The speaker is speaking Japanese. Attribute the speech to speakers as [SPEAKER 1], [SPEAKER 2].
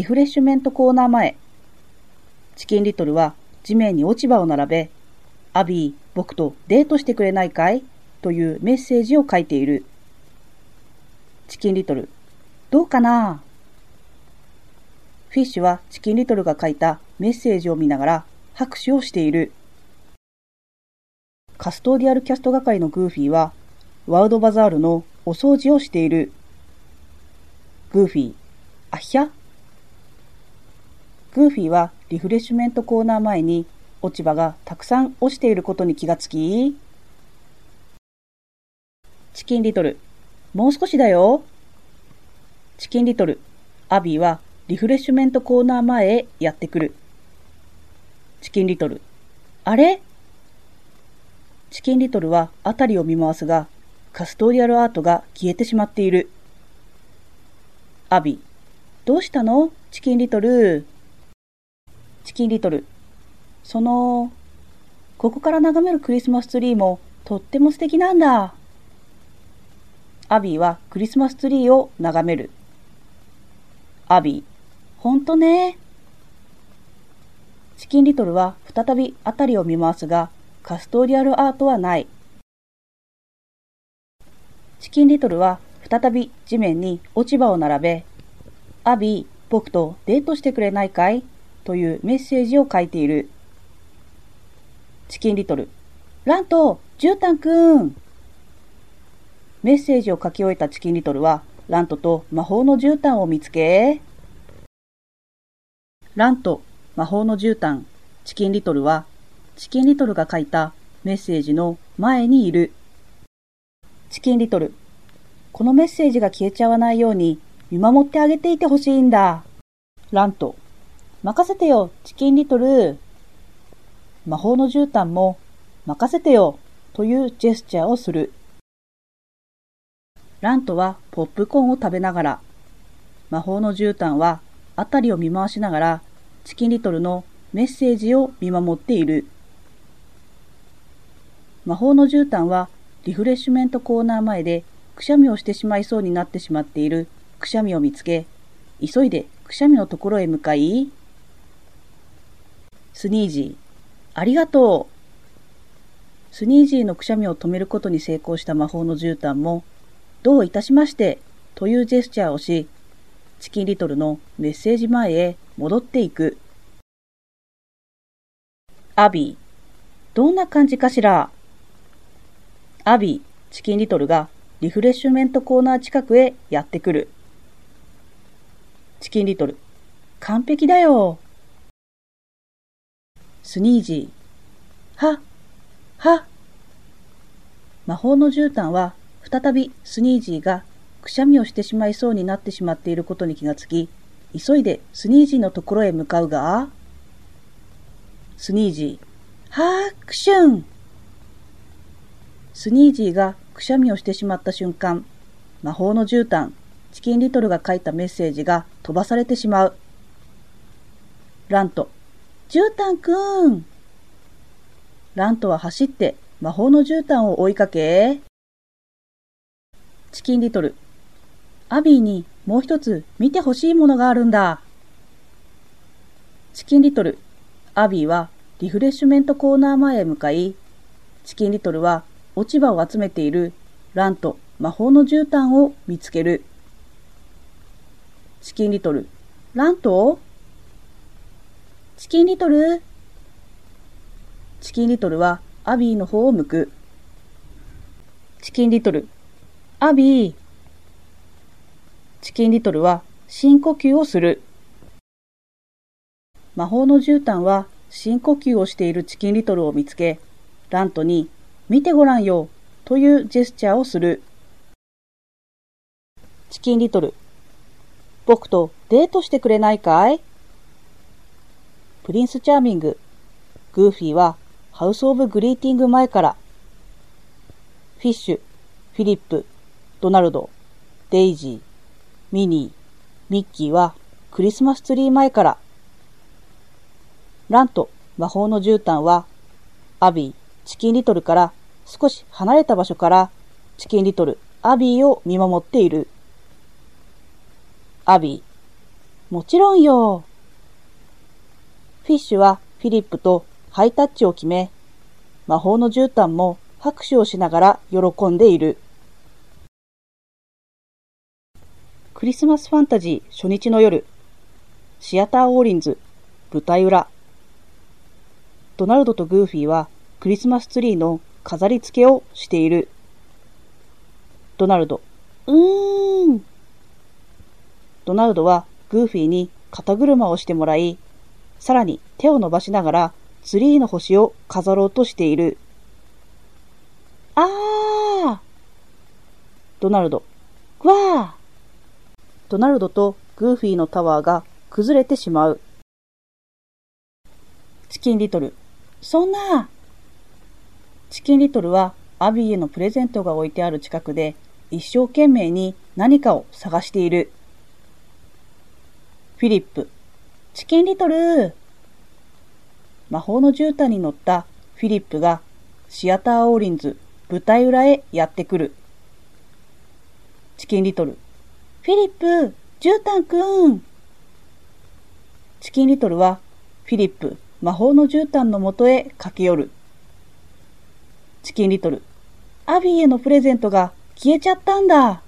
[SPEAKER 1] リフレッシュメントコーナー前。チキンリトルは地面に落ち葉を並べ、アビー、僕とデートしてくれないかい？というメッセージを書いている。チキンリトル、どうかな？フィッシュはチキンリトルが書いたメッセージを見ながら拍手をしている。カストーディアルキャスト係のグーフィーはワウドバザールのお掃除をしている。グーフィー、あっひゃグーフィーはリフレッシュメントコーナー前に落ち葉がたくさん落ちていることに気がつき、チキンリトル、もう少しだよ。チキンリトル、アビーはリフレッシュメントコーナー前へやってくる。チキンリトル、あれ？チキンリトルは辺りを見回すが、カストリアルアートが消えてしまっている。アビー、どうしたの？チキンリトル。チキンリトル。その、ここから眺めるクリスマスツリーもとっても素敵なんだ。アビーはクリスマスツリーを眺める。アビー、ほんとね。チキンリトルは再び辺りを見回すが、カストリアルアートはない。チキンリトルは再び地面に落ち葉を並べ、アビー、僕とデートしてくれないかい？というメッセージを書いている。チキンリトル、ラント、ジュータンくん。メッセージを書き終えたチキンリトルは、ラントと魔法の絨毯を見つけ、ラント、魔法の絨毯、チキンリトルは、チキンリトルが書いたメッセージの前にいる。チキンリトル、このメッセージが消えちゃわないように見守ってあげていてほしいんだ。ラント、任せてよ、チキンリトル。魔法の絨毯も任せてよ、というジェスチャーをする。ラントはポップコーンを食べながら、魔法の絨毯は辺りを見回しながら、チキンリトルのメッセージを見守っている。魔法の絨毯はリフレッシュメントコーナー前でくしゃみをしてしまいそうになってしまっているくしゃみを見つけ、急いでくしゃみのところへ向かい、スニージー、ありがとう。スニージーのくしゃみを止めることに成功した魔法の絨毯も、どういたしまして、というジェスチャーをし、チキンリトルのメッセージ前へ戻っていく。アビー、どんな感じかしら？アビー、チキンリトルがリフレッシュメントコーナー近くへやってくる。チキンリトル。完璧だよ。スニージー。は、は。魔法の絨毯は再びスニージーがくしゃみをしてしまいそうになってしまっていることに気がつき、急いでスニージーのところへ向かうが、スニージー、はー、クシュンスニージーがくしゃみをしてしまった瞬間、魔法の絨毯、チキンリトルが書いたメッセージが飛ばされてしまう。ラント、絨毯くん。ラントは走って魔法の絨毯を追いかけ、チキンリトル、アビーにもう一つ見てほしいものがあるんだ。チキンリトル、アビーはリフレッシュメントコーナー前へ向かい、チキンリトルは落ち葉を集めている。ランと魔法の絨毯を見つける。チキンリトル、ラントチキンリトル？チキンリトルはアビーの方を向く。チキンリトル、アビー。チキンリトルは深呼吸をする。魔法の絨毯は深呼吸をしているチキンリトルを見つけ、ラントに見てごらんよというジェスチャーをする。チキンリトル。僕とデートしてくれないかい？プリンスチャーミング。グーフィーはハウスオブグリーティング前から。フィッシュ、フィリップ、ドナルド、デイジー、ミニー、ミッキーはクリスマスツリー前から。ランと魔法の絨毯はアビー、チキンリトルから少し離れた場所からチキンリトル、アビーを見守っている。アビー、もちろんよ。フィッシュはフィリップとハイタッチを決め、魔法の絨毯も拍手をしながら喜んでいる。クリスマスファンタジー初日の夜、シアターオーリンズ、舞台裏。ドナルドとグーフィーはクリスマスツリーの飾り付けをしている。ドナルド、うーん。ドナルドはグーフィーに肩車をしてもらい、さらに手を伸ばしながらツリーの星を飾ろうとしている。あードナルド、わードナルドとグーフィーのタワーが崩れてしまう。チキンリトル、そんなチキンリトルはアビーへのプレゼントが置いてある近くで一生懸命に何かを探している。フィリップ、チキンリトル魔法の絨毯に乗ったフィリップがシアターオーリンズ舞台裏へやってくる。チキンリトル、フィリップ、絨毯くん。チキンリトルはフィリップ、魔法の絨毯のもとへ駆け寄る。チキンリトル、アビーへのプレゼントが消えちゃったんだ。